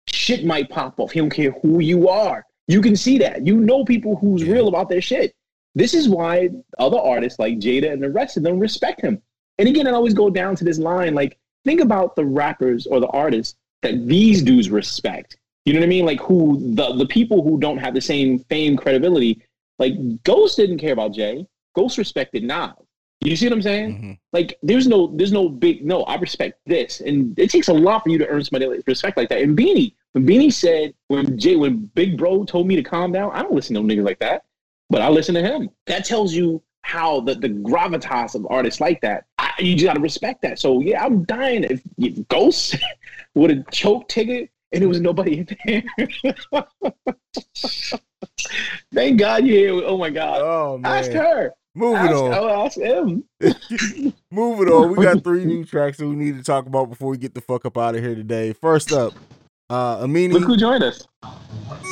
shit might pop off. He don't care who you are. You can see that. You know people who's real about their shit. This is why other artists like Jada and the rest of them respect him. And again, it always go down to this line like, think about the rappers or the artists that these dudes respect. You know what I mean? Like who the the people who don't have the same fame credibility. Like Ghost didn't care about Jay. Ghost respected Nas. You see what I'm saying? Mhm. Like there's no there's no big no. I respect this, and it takes a lot for you to earn somebody like respect like that. And Beanie, when Beanie said when Jay when Big Bro told me to calm down, I don't listen to no niggas like that, but I listen to him. That tells you how the the gravitas of artists like that. I, you just gotta respect that. So yeah, I'm dying if, if Ghost would have choked ticket and there was nobody in there. Thank God you're here. Oh my God. Oh Ask her. Moving Ask, on. oh, ask him. Moving on, we got three new tracks that we need to talk about before we get the fuck up out of here today. First up, uh Look who joined us.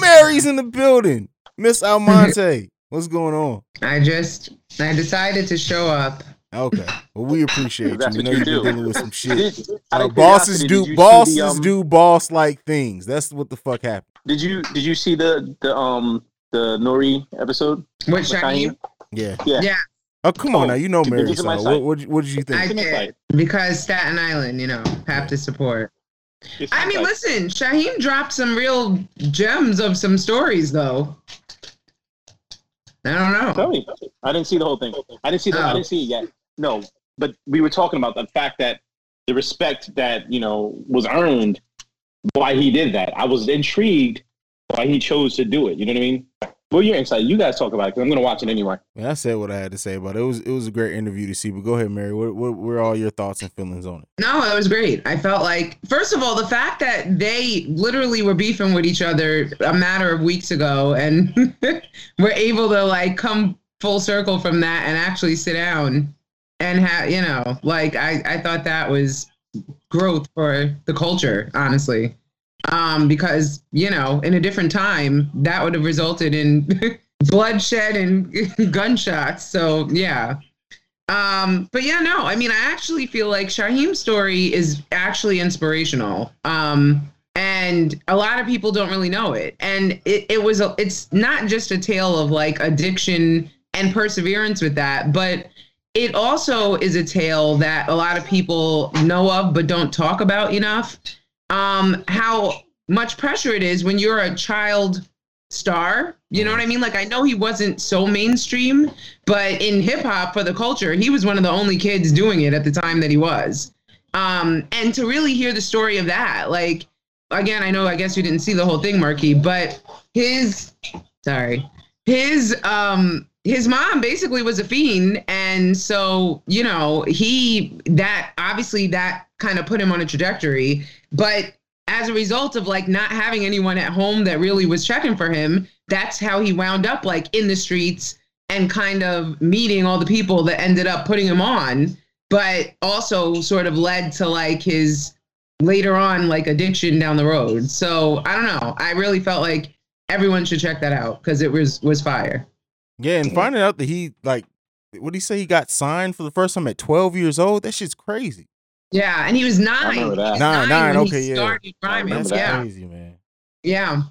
Mary's in the building. Miss Almonte, what's going on? I just I decided to show up. Okay, well we appreciate you. We know you you've been dealing with some shit. Uh, bosses do did you see bosses the, um, do boss like things. That's what the fuck happened. Did you did you see the the um the Nori episode? What with Shyheim? Shyheim? Yeah. Yeah. Yeah. Oh come on Oh, now, you know give- Mary. give So what, what what did you think? I Give me did because Staten Island, you know, have to support. It's I mean, listen, Shyheim dropped some real gems of some stories, though. I don't know. Tell me. I didn't see the whole thing. I didn't see the, I Oh. didn't see it yet. No, but we were talking about the fact that the respect that you know was earned why he did that. I was intrigued why he chose to do it. You know what I mean? Well, your insight. You guys talk about it because I'm going to watch it anyway. Man, I said what I had to say about it. It was it was a great interview to see. But go ahead, Mary. What what were all your thoughts and feelings on it? No, it was great. I felt like, first of all, the fact that they literally were beefing with each other a matter of weeks ago and were able to like come full circle from that and actually sit down and have, you know, like I, I thought that was growth for the culture, honestly. Um, because, you know, in a different time, that would have resulted in bloodshed and gunshots. So, yeah. Um, but yeah, no, I mean, I actually feel like Shyheim's story is actually inspirational. Um, and a lot of people don't really know it. And it, it was, a, it's not just a tale of like addiction and perseverance with that, but it also is a tale that a lot of people know of but don't talk about enough. Um, how much pressure it is when you're a child star. You know what I mean? Like I know he wasn't so mainstream, but in hip hop for the culture, he was one of the only kids doing it at the time that he was. Um, and to really hear the story of that, like again, I know I guess you didn't see the whole thing, Marky, but his sorry, his um his mom basically was a fiend. And so you know he that obviously that kind of put him on a trajectory. But as a result of like not having anyone at home that really was checking for him that's how he wound up like in the streets and kind of meeting all the people that ended up putting him on but also sort of led to like his later on like addiction down the road. So i don't know. I really felt like everyone should check that out because it was was fire Yeah, and finding out that he like what did he say he got signed for the first time at 12 years old? That shit's crazy. Yeah, and he was nine. remember that. He was Nine, nine, okay, he yeah. Started rhyming. remember That's that. Yeah, crazy, man. yeah,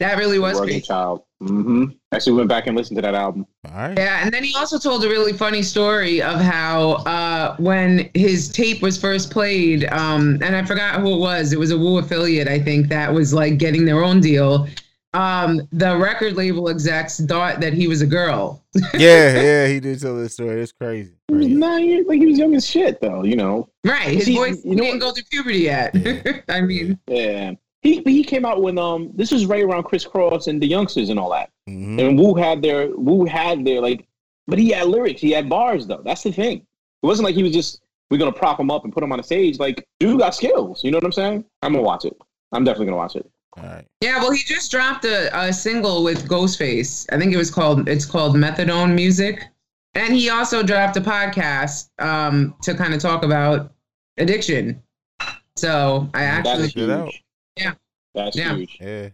that really was Rugged great. child. hmm Actually, went back and listened to that album. All right. Yeah, and then he also told a really funny story of how uh, when his tape was first played, um, and I forgot who it was. It was a Wu affiliate, I think, that was like getting their own deal. Um, the record label execs thought that he was a girl. yeah, yeah, he did tell this story. It's crazy. He was Crazy. nine years, like he was young as shit, though. You know. Right, his See, voice you know didn't what- go through puberty yet. Yeah. I mean, Yeah. He he came out when um this was right around Kris Kross and the youngsters and all that. Mhm. And Wu had their Wu had their like, but he had lyrics. He had bars though. That's the thing. It wasn't like he was just we're gonna prop him up and put him on a stage. Like dude got skills. You know what I'm saying? I'm gonna watch it. I'm definitely gonna watch it. All right. Yeah, well, he just dropped a, a single with Ghostface. I think it was called it's called Methadone Music, and he also dropped a podcast um, to kind of talk about addiction. So I actually, That's Check it out. huge. Yeah. That's Yeah. huge. Yeah.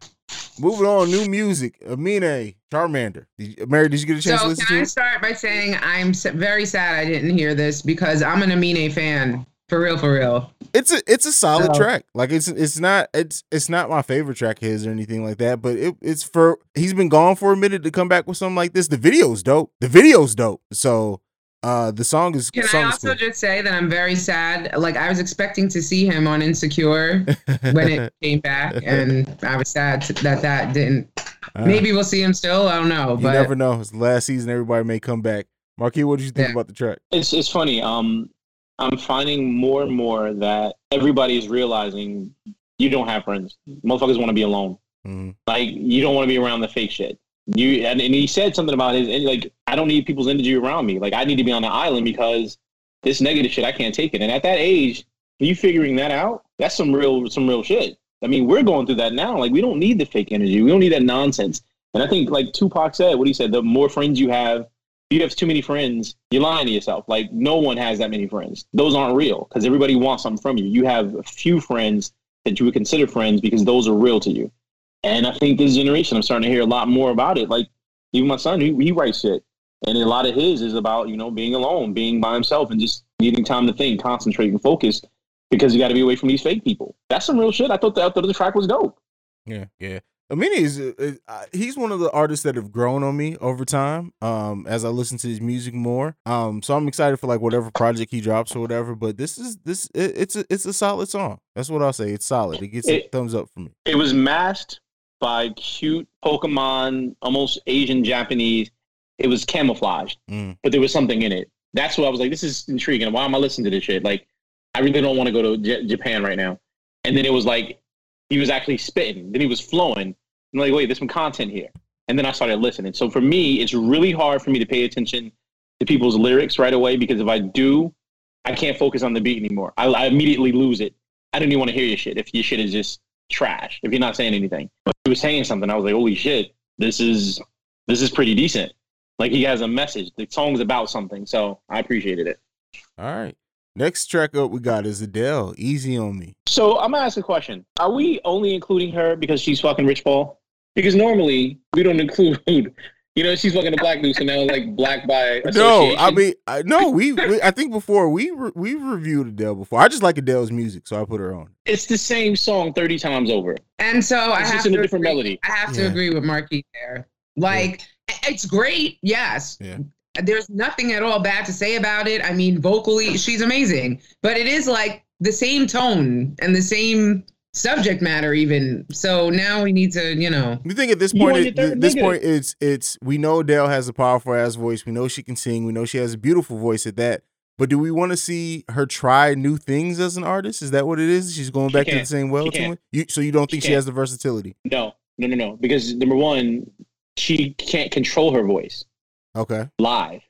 Moving on, new music. Amine, Charmander. Did you, Mary, did you get a chance to so listen can to I it? start by saying I'm very sad I didn't hear this because I'm an Amine fan. For real, for real. It's a it's a solid So- track. Like it's it's not it's it's not my favorite track of his or anything like that. But it, it's for he's been gone for a minute to come back with something like this. The video's dope. The video's dope. So uh the song is Can song I also cool. just say that I'm very sad? Like I was expecting to see him on Insecure when it came back, and I was sad that that didn't. Uh, Maybe we'll see him still. I don't know, you but never know. It's last season. Everybody may come back. Marquis, what did you think Yeah. about the track? It's it's funny. Um, I'm finding more and more that everybody is realizing you don't have friends. Motherfuckers want to be alone. Mhm. Like you don't want to be around the fake shit. You and, and he said something about his like I don't need people's energy around me. Like I need to be on the island because this negative shit I can't take it. And at that age, you figuring that out, that's some real some real shit. I mean, we're going through that now. Like we don't need the fake energy. We don't need that nonsense. And I think like Tupac said, what he said, the more friends you have, you have too many friends, you're lying to yourself. Like no one has that many friends. Those aren't real because everybody wants something from you. You have a few friends that you would consider friends because those are real to you. And I think this generation, I'm starting to hear a lot more about it. Like even my son, he, he writes shit, and a lot of his is about you know being alone, being by himself, and just needing time to think, concentrate, and focus because you got to be away from these fake people. That's some real shit. I thought the, I thought the track was dope. Yeah, yeah. Amine is uh, uh, he's one of the artists that have grown on me over time. Um, as I listen to his music more. Um, so I'm excited for like whatever project he drops or whatever. But this is this it, it's a it's a solid song. That's what I'll say. It's solid. It gets a thumbs up for me. It was masked by cute Pokemon, almost Asian Japanese. It was camouflaged, Mm. but there was something in it. That's what I was like. This is intriguing. Why am I listening to this shit? Like, I really don't want to go to J- Japan right now. And then it was like he was actually spitting. Then he was flowing. I'm like, wait, there's some content here. And then I started listening. So for me, it's really hard for me to pay attention to people's lyrics right away because if I do, I can't focus on the beat anymore. I, I immediately lose it. I don't even want to hear your shit if your shit is just trash. If you're not saying anything, but he was saying something. I was like, holy shit, this is this is pretty decent. Like he has a message. The song's about something, so I appreciated it. All right. Next track up we got is Adele. Easy on me. So I'm gonna ask a question: Are we only including her because she's fucking Rich Paul? Because normally we don't include, you know, she's fucking a black dude, so now like black by No. I mean, I, no. We, we I think before we re, we reviewed Adele before. I just like Adele's music, so I put her on. it's the same song thirty times over. and so I have just in to a different agree, melody. I have to Yeah. agree with Marky there. Like it's great, yes. Yeah. There's nothing at all bad to say about it. I mean, vocally, she's amazing, but it is like the same tone and the same subject matter, even. So now we need to, you know, We think at this point, want it, your this nigga. point, it's it's we know Adele has a powerful ass voice. We know she can sing. We know she has a beautiful voice at that. But do we want to see her try new things as an artist? Is that what it is? She's going She back to the same well She to You, so you don't think she, can't. has the versatility? No, no, no, no. Because number one, she can't control her voice Okay. live.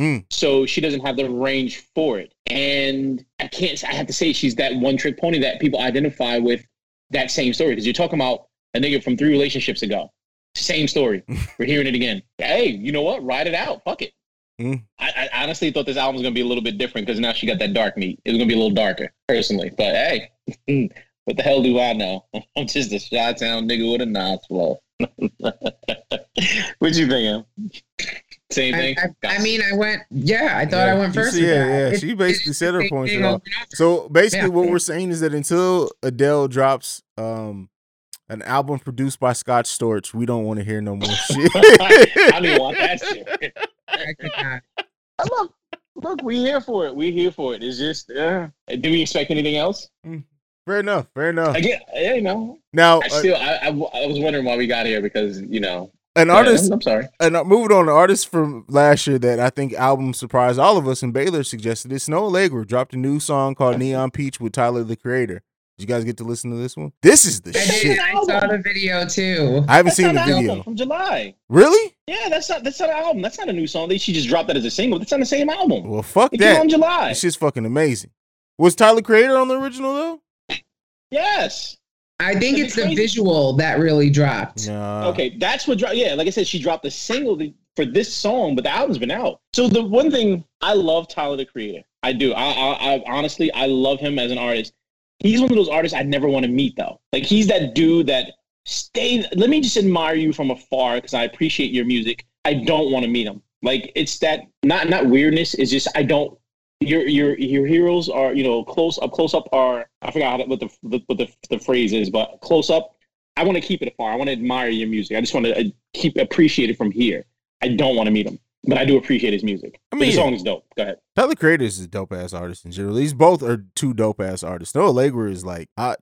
Mm. So she doesn't have the range for it. And I can't, I have to say she's that one trick pony that people identify with that same story. Because you're talking about a nigga from three relationships ago. Same story. We're hearing it again. Hey, you know what? Ride it out. Fuck it. Mm. I, I honestly thought this album was going to be a little bit different because now she got that dark meat. It was going to be a little darker, personally. But hey, what the hell do I know? I'm just a Chi Town nigga with a Nas flow. what you think, Em? Same I, thing? I, I mean, I went, yeah, I thought Yeah, I went first. see- yeah, that. yeah, It's- she basically it's said her same points thing it all. over and over. So basically, Yeah. what we're saying is that until Adele drops um an album produced by Scott Storch, we don't want to hear no more shit. I don't want that shit. I could not. look, look, we here for it. We here for it. It's just, uh, do we expect anything else? Fair enough. Fair enough. Again, yeah, you know, Now, I uh, still, I, I, I was wondering why we got here because you know, an yeah, artist, I'm sorry. and uh, moving on, an artist from last year that I think album surprised all of us, and Baylor suggested it. Snoh Aalegra dropped a new song called Neon Peach with Tyler the Creator. Did you guys get to listen to this one? This is the I did. shit. I saw the video too. I haven't That's seen the not an album video. from July. Really? Yeah, that's not that's not an album. That's not a new song. They she just dropped that as a single. That's on the same album. Well, fuck It came out that. in July. This shit's fucking amazing. Was Tyler Creator on the original though? Yes. I think it's be the visual that really dropped. Nah. Okay, that's what. dro- Yeah, like I said, she dropped a single for this song, but the album's been out. So the one thing I love Tyler the Creator. I do. I, I, I honestly, I love him as an artist. He's one of those artists I'd never want to meet though. Like he's that dude that stay. Let me just admire you from afar because I appreciate your music. I don't want to meet him. Like it's that not not weirdness. It's just I don't your your your heroes are you know close up close up are I forgot how to, what the, what the the phrase is, but close up. I want to keep it afar. I want to admire your music. I just want to uh, keep appreciate it from here. I don't want to meet him, but I do appreciate his music. I mean, the song is dope. Go ahead. Tyler the Creator is a dope ass artist in general. These both are two dope ass artists. Snoh Aalegra is like hot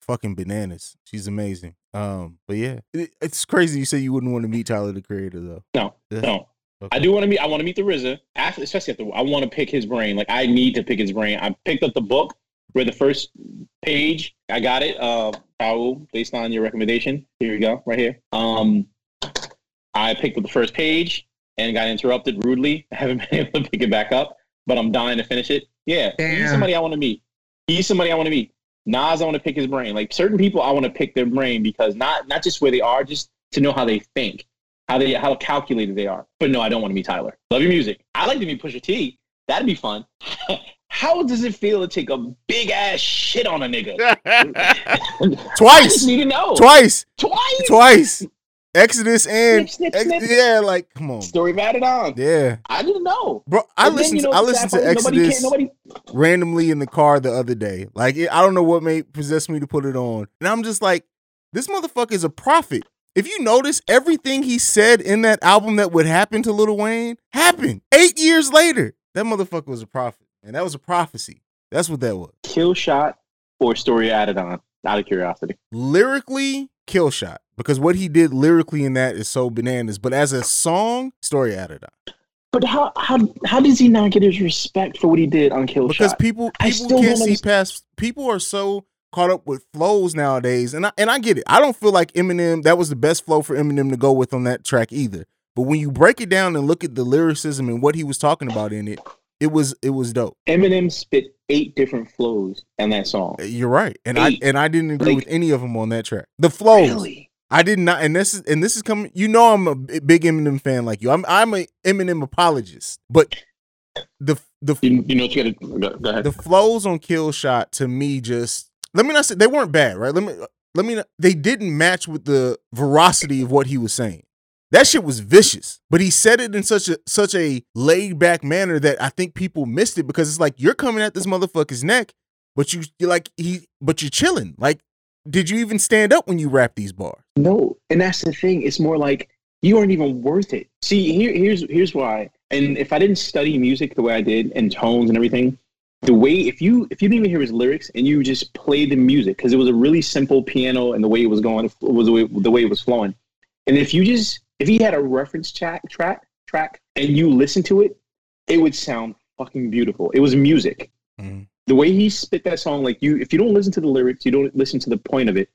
fucking bananas. She's amazing. Um, but yeah, it, it's crazy you say you wouldn't want to meet Tyler the Creator though. No, Yeah. no. Okay. I do want to meet. I want to meet the RZA, after, especially after. I want to pick his brain. Like I need to pick his brain. I picked up the book where the first page. I got it. Uh, Raul, based on your recommendation. Here we go, right here. Um, I picked up the first page and got interrupted rudely. I haven't been able to pick it back up, but I'm dying to finish it. Yeah, he's somebody I want to meet. He's somebody I want to meet. Nas, I want to pick his brain. Like certain people, I want to pick their brain because not not just where they are, just to know how they think how they how calculated they are. But no, I don't want to meet Tyler. Love your music. I like to meet Pusha T. That'd be fun. how does it feel to take a big ass shit on a nigga? I just Twice, need to know. twice, Twice. twice. Exodus and Snip, snip, Ex- yeah, like come on, Story of on. yeah, I didn't know. bro. I then, listened. you know, I listened to nobody Exodus can't- Nobody, randomly in the car the other day. Like it, I don't know what made possessed me to put it on, and I'm just like, this motherfucker is a prophet. If you notice, everything he said in that album that would happen to Lil Wayne happened eight years later. That motherfucker was a prophet, and that was a prophecy. That's what that was. kill shot or story of Adidon. Out of curiosity. Lyrically, kill shot because what he did lyrically in that is so bananas. But as a song, Story of Adidon But how how how does he not get his respect for what he did on Kill Shot? because people I people still can't see past. People are so caught up with flows nowadays, and I and I get it. I don't feel like Eminem that was the best flow for Eminem to go with on that track either. But when you break it down and look at the lyricism and what he was talking about in it, it was it was dope. Eminem spit eight different flows on that song. Uh, you're right, and I and I didn't agree Like- with any of them on that track. The flows, Really? I did not, and this is and this is coming. You know, I'm a big Eminem fan like you. I'm I'm a Eminem apologist, but the the You, you know what you gotta go, go ahead. the flows on Kill Shot to me just let me not say they weren't bad, right? Let me uh, let me not, they didn't match with the veracity of what he was saying. That shit was vicious, but he said it in such a such a laid back manner that I think people missed it because it's like you're coming at this motherfucker's neck, but you you're like he but you're chilling. Like, did you even stand up when you rap these bars? No, and that's the thing. It's more like you aren't even worth it. See, here, here's here's why. And if I didn't study music the way I did and tones and everything, the way if you if you didn't even hear his lyrics and you just played the music because it was a really simple piano and the way it was going was the way, the way it was flowing. And if you just if he had a reference track track track and you listen to it, it would sound fucking beautiful. It was music. Mhm. The way he spit that song, like you, if you don't listen to the lyrics, you don't listen to the point of it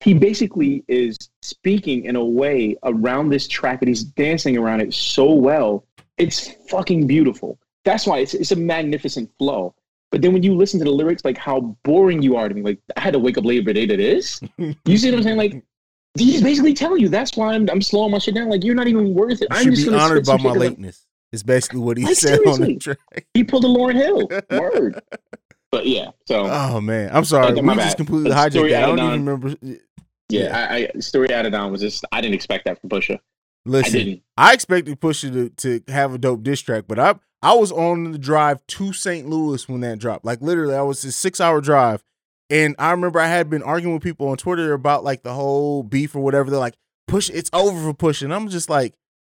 he basically is speaking in a way around this track and he's dancing around it so well. It's fucking beautiful. That's why it's, it's a magnificent flow. But then when you listen to the lyrics, like how boring you are to me, like I had to wake up late every day to this. You see what I'm saying? Like he's basically telling you that's why I'm, I'm slowing my shit down. Like you're not even worth it. You I'm should just be honored by my shit 'cause I'm- lateness. Is basically what he Like, said on the track. He pulled a Lauryn Hill. Word. But yeah, so Oh man, I'm sorry. Okay, we my just completely hijacked story. I don't even remember. yeah, I, I Story of Adidon was just I didn't expect that from Pusha. I Listen, didn't. I expected Pusha to, to have a dope diss track, but I I was on the drive to St. Louis when that dropped. Like literally, I was a six hour drive, and I remember I had been arguing with people on Twitter about like the whole beef or whatever. They're like, "Push, it's over for pushing. I'm just like,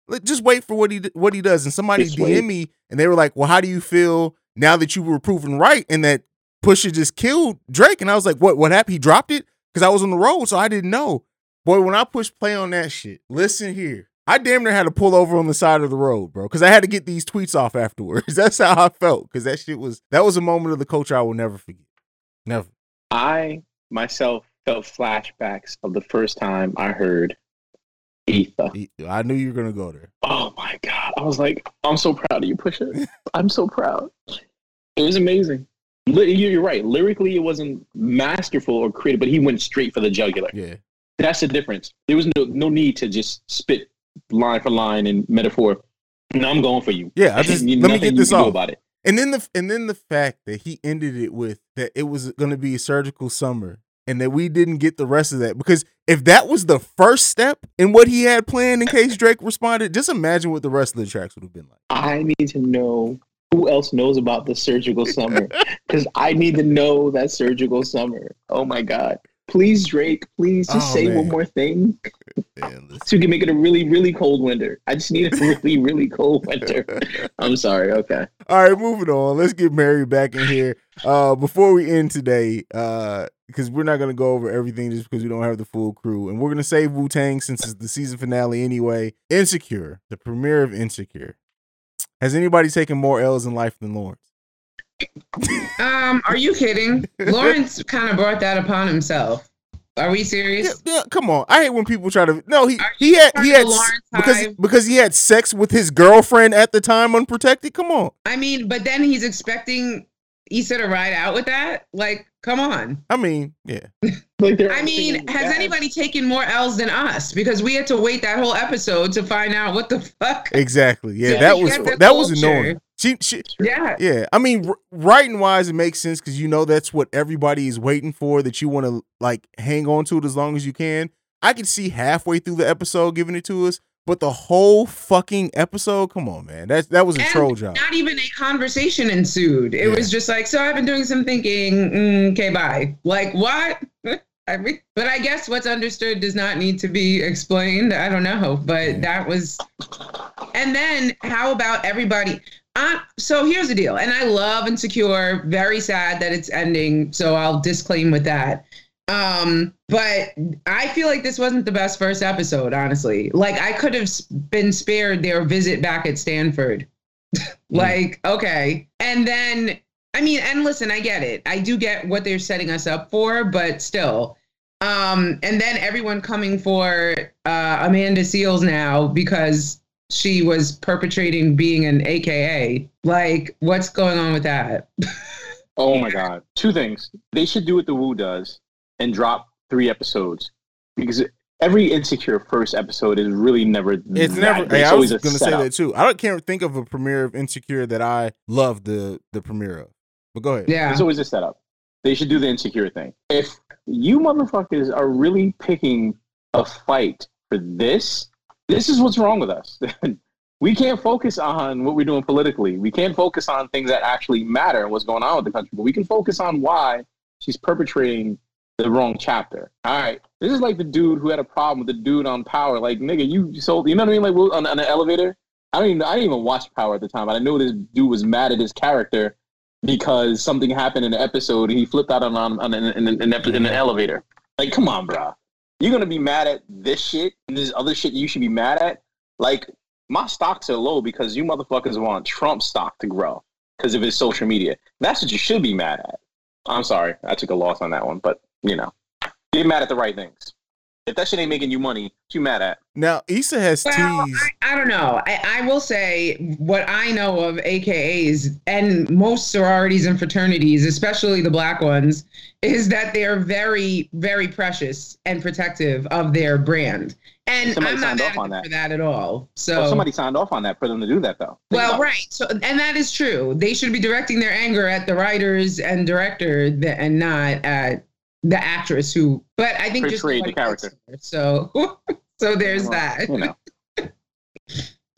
"Let- just wait for what he what he does. And somebody Just DM wait. me, and they were like, "Well, how do you feel now that you were proven right and that Pusha just killed Drake?" And I was like, "What? What happened? He dropped it because I was on the road, so I didn't know." Boy, when I pushed play on that shit, listen here. I damn near had to pull over on the side of the road, bro, because I had to get these tweets off afterwards. That's how I felt, because that shit was that was a moment of the culture I will never forget. Never. I myself felt flashbacks of the first time I heard Ether. I knew you were gonna go there. Oh my god! I was like, I'm so proud of you, Pusha. I'm so proud. It was amazing. You're right. Lyrically, it wasn't masterful or creative, but he went straight for the jugular. Yeah. That's the difference. There was no no need to just spit line for line and metaphor. No, I'm going for you. Yeah, I just let me get this off. about it. And then the and then the fact that he ended it with that it was gonna be a surgical summer and that we didn't get the rest of that. Because if that was the first step in what he had planned in case Drake responded, just imagine what the rest of the tracks would have been like. I need to know who else knows about the surgical summer? Because I need to know that surgical summer. Oh my god. Please, Drake, please just Oh, say man. one more thing Man, so we can make it a really, really cold winter. I just need a really, really cold winter. I'm sorry. Okay. All right, moving on. Let's get Mary back in here. Uh, before we end today, uh, because we're not gonna go over everything just because we don't have the full crew, and we're gonna save Wu Tang since it's the season finale anyway. Insecure, the premiere of Insecure. Has anybody taken more L's in life than Lawrence? Um, are you kidding? Lawrence kind of brought that upon himself. Are we serious? yeah, come on. I hate when people try to. No, he he had he had because hive? because he had sex with his girlfriend at the time unprotected. Come on. I mean, but then he's expecting Issa to ride out with that? Like, come on. I mean, yeah. Like I mean, has bad. anybody taken more L's than us? Because we had to wait that whole episode to find out what the fuck. Exactly. Yeah, Yeah, that was get the that was annoying. She she Yeah. Yeah, I mean, writing wise, it makes sense because you know that's what everybody is waiting for. That you want to like hang on to it as long as you can. I could see halfway through the episode giving it to us, but the whole fucking episode, come on, man, that that was a And troll job. Not even a conversation ensued. It Yeah. was just like, so I've been doing some thinking. Mm, okay, bye. Like, what? I mean, but I guess what's understood does not need to be explained. I don't know, but Yeah. that was. And then how about everybody? Uh, so here's the deal, and I love Insecure. Very sad that it's ending. So I'll disclaim with that. Um, but I feel like this wasn't the best first episode, honestly. Like I could have been spared their visit back at Stanford. like, okay. And then I mean, and listen, I get it. I do get what they're setting us up for, but still. Um, and then everyone coming for uh Amanda Seales now because she was perpetrating being an AKA. Like, what's going on with that? Oh my god. Two things. They should do what the Wu does and drop three episodes because every insecure first episode is really never. It's that. never. It's Hey, I was gonna say that too. I don't can't think of a premiere of Insecure that I love the the premiere of. But go ahead. Yeah. It's always a setup. They should do the insecure thing. If you motherfuckers are really picking a fight for this, this is what's wrong with us. we can't focus on what we're doing politically. We can't focus on things that actually matter and what's going on with the country. But we can focus on why she's perpetrating the wrong chapter. All right. This is like the dude who had a problem with the dude on Power. Like, nigga, you sold, you know what I mean? Like, on, on the elevator. I don't even, I didn't even watch Power at the time, but I know this dude was mad at his character because something happened in the episode and he flipped out on, on, on in an elevator. Like, come on, bro. You're gonna be mad at this shit and this other shit you should be mad at? Like, my stocks are low because you motherfuckers want Trump stock to grow because of his social media. That's what you should be mad at. I'm sorry, I took a loss on that one, but you know, get mad at the right things. If that shit ain't making you money, what you mad at? Now Issa has Well, teased. I, I don't know. I, I will say what I know of AKAs and most sororities and fraternities, especially the black ones, is that they're very, very precious and protective of their brand. And Somebody I'm not signed mad off on that. for that at all. So Well, somebody signed off on that for them to do that, though. Think well, about it. right. So, and that is true. They should be directing their anger at the writers and director th- and not at the actress who. But I think just Portrayed the character. So, so there's Well, that. You know,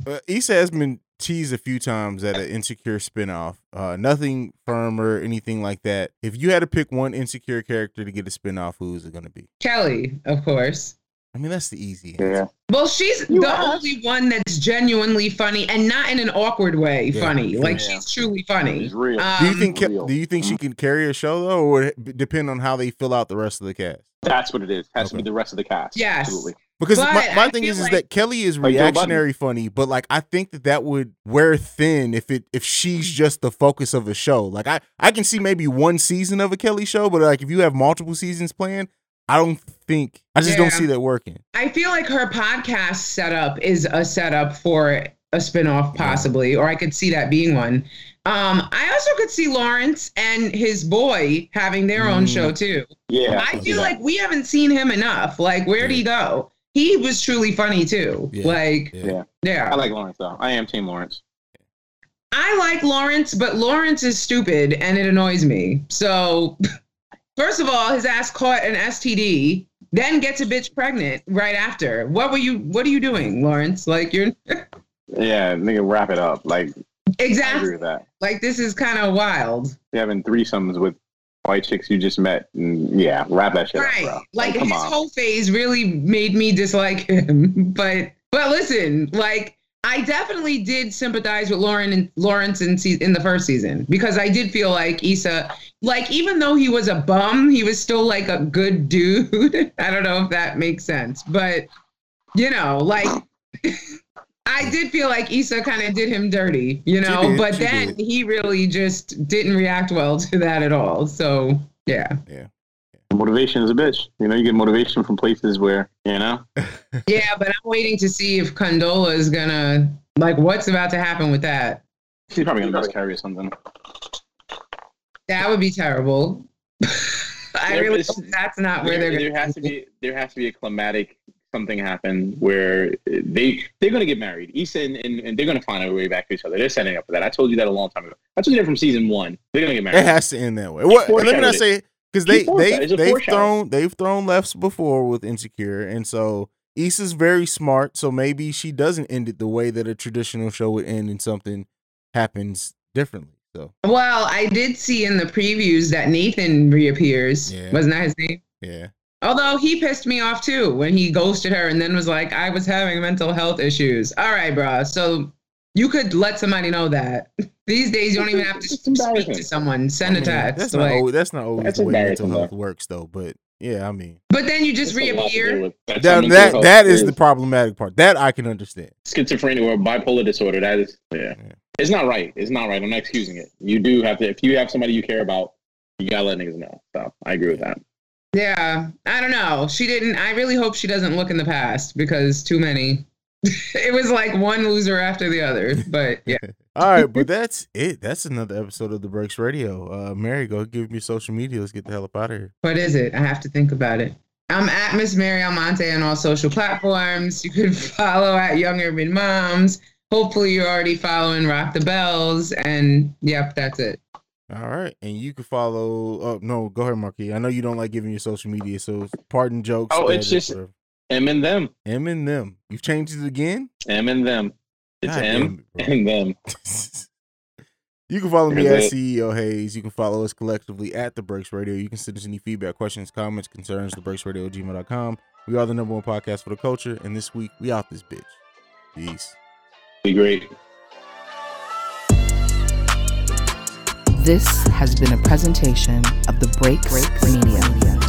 Uh, Issa has been teased a few times at an insecure spinoff. Uh, nothing firm or anything like that. If you had to pick one insecure character to get a spinoff, who is it going to be? Kelly, of course. I mean, that's the easy answer. yeah. Well, she's You the asked. only one that's genuinely funny and not in an awkward way Yeah, funny. yeah. Like she's truly funny. He's real. Um, Do you think? Real. Do you think she can carry a show though, or would it b- depend on how they fill out the rest of the cast? That's what it is. Has to be the rest of the cast. Yes. Absolutely. Because But my, my thing feel is, is that Kelly is Like Joe Budden. reactionary funny, but like I think that that would wear thin if it if she's just the focus of a show. Like I I can see maybe one season of a Kelly show, but like if you have multiple seasons planned, I don't think I just don't see that working. I feel like her podcast setup is a setup for a spinoff, possibly, or I could see that being one. Um, I also could see Lawrence and his boy having their own Mm. show too. Yeah. I feel like we haven't seen him enough. Like, where'd he go? He was truly funny too. Yeah. Like, Yeah. yeah. I like Lawrence though. I am Team Lawrence. I like Lawrence, but Lawrence is stupid and it annoys me. So, first of all, his ass caught an STD, then gets a bitch pregnant right after. What were you? What are you doing, Lawrence? Like you're. Yeah, nigga, wrap it up. Like, I agree Exactly. with that. Like this is kind of wild. You're having threesomes with white chicks you just met. And yeah, wrap that shit Right. up, bro. Like come his on. whole phase really made me dislike him. But but listen, like I definitely did sympathize with Lauren and Lawrence in se- in the first season because I did feel like Issa, like even though he was a bum, he was still like a good dude. I don't know if that makes sense, but you know, like I did feel like Issa kind of did him dirty, you know, did, but then did. he really just didn't react well to that at all. So yeah, yeah. Motivation is a bitch. You know, you get motivation from places where, you know, Yeah, but I'm waiting to see if Condola is gonna like what's about to happen with that. she's probably going to miscarry or something. That would be terrible. I There really is- that's not where there, they're there gonna has to be there has to be a climatic something happen where they they're going to get married. Issa and, and, and they're going to find a way back to each other. They're setting up for that. I told you that a long time ago. I told you that from season one. They're going to get married. It has to end that way. What? Let me not foreshadowed say because they they they've thrown they've thrown lefts before with insecure, and so Issa's very smart. So maybe she doesn't end it the way that a traditional show would end, and something happens differently. So Well, I did see in the previews that Nathan reappears. Yeah. Wasn't that his name? yeah, Although he pissed me off too when he ghosted her and then was like, I was having mental health issues. All right, bro. So you could let somebody know that. These days, you don't even have to speak to someone. Send I a mean, text. That's like- not always, that's not always That's the way mental health works, though. But yeah, I mean but then you just That's a lot to deal reappear. with. That's that that health that is the problematic part. That I can understand. schizophrenia or bipolar disorder. That is, yeah. Yeah. It's not right. It's not right. I'm not excusing it. You do have to, if you have somebody you care about, you gotta let niggas know. So I agree with that. Yeah, I don't know. She didn't. I really hope she doesn't look in the past because too many. it was like one loser after the other. But yeah, All right, but that's it. That's another episode of the Breaks Radio. Uh, Mary, go give me social media. Let's get the hell up out of here. what is it? I have to think about it. I'm at Miss Mary Almonte on all social platforms. You can follow at Young Urban Moms. Hopefully, you're already following Rock the Bells. And yep, that's it. All right, and you can follow. Oh no, go ahead, Marquis. I know you don't like giving your social media, so pardon jokes. Oh, it's just- whatever. M and them. M and them. You've changed it again. M and them. It's God M damn it, and them. you can follow me That's at it. CEO Haize. You can follow us collectively at The Breaks Radio. You can send us any feedback, questions, comments, concerns, thebreaksradio at gmail.com. We are the number one podcast for the culture, and this week we out this bitch. Peace. Be great. This has been a presentation of the Break Media.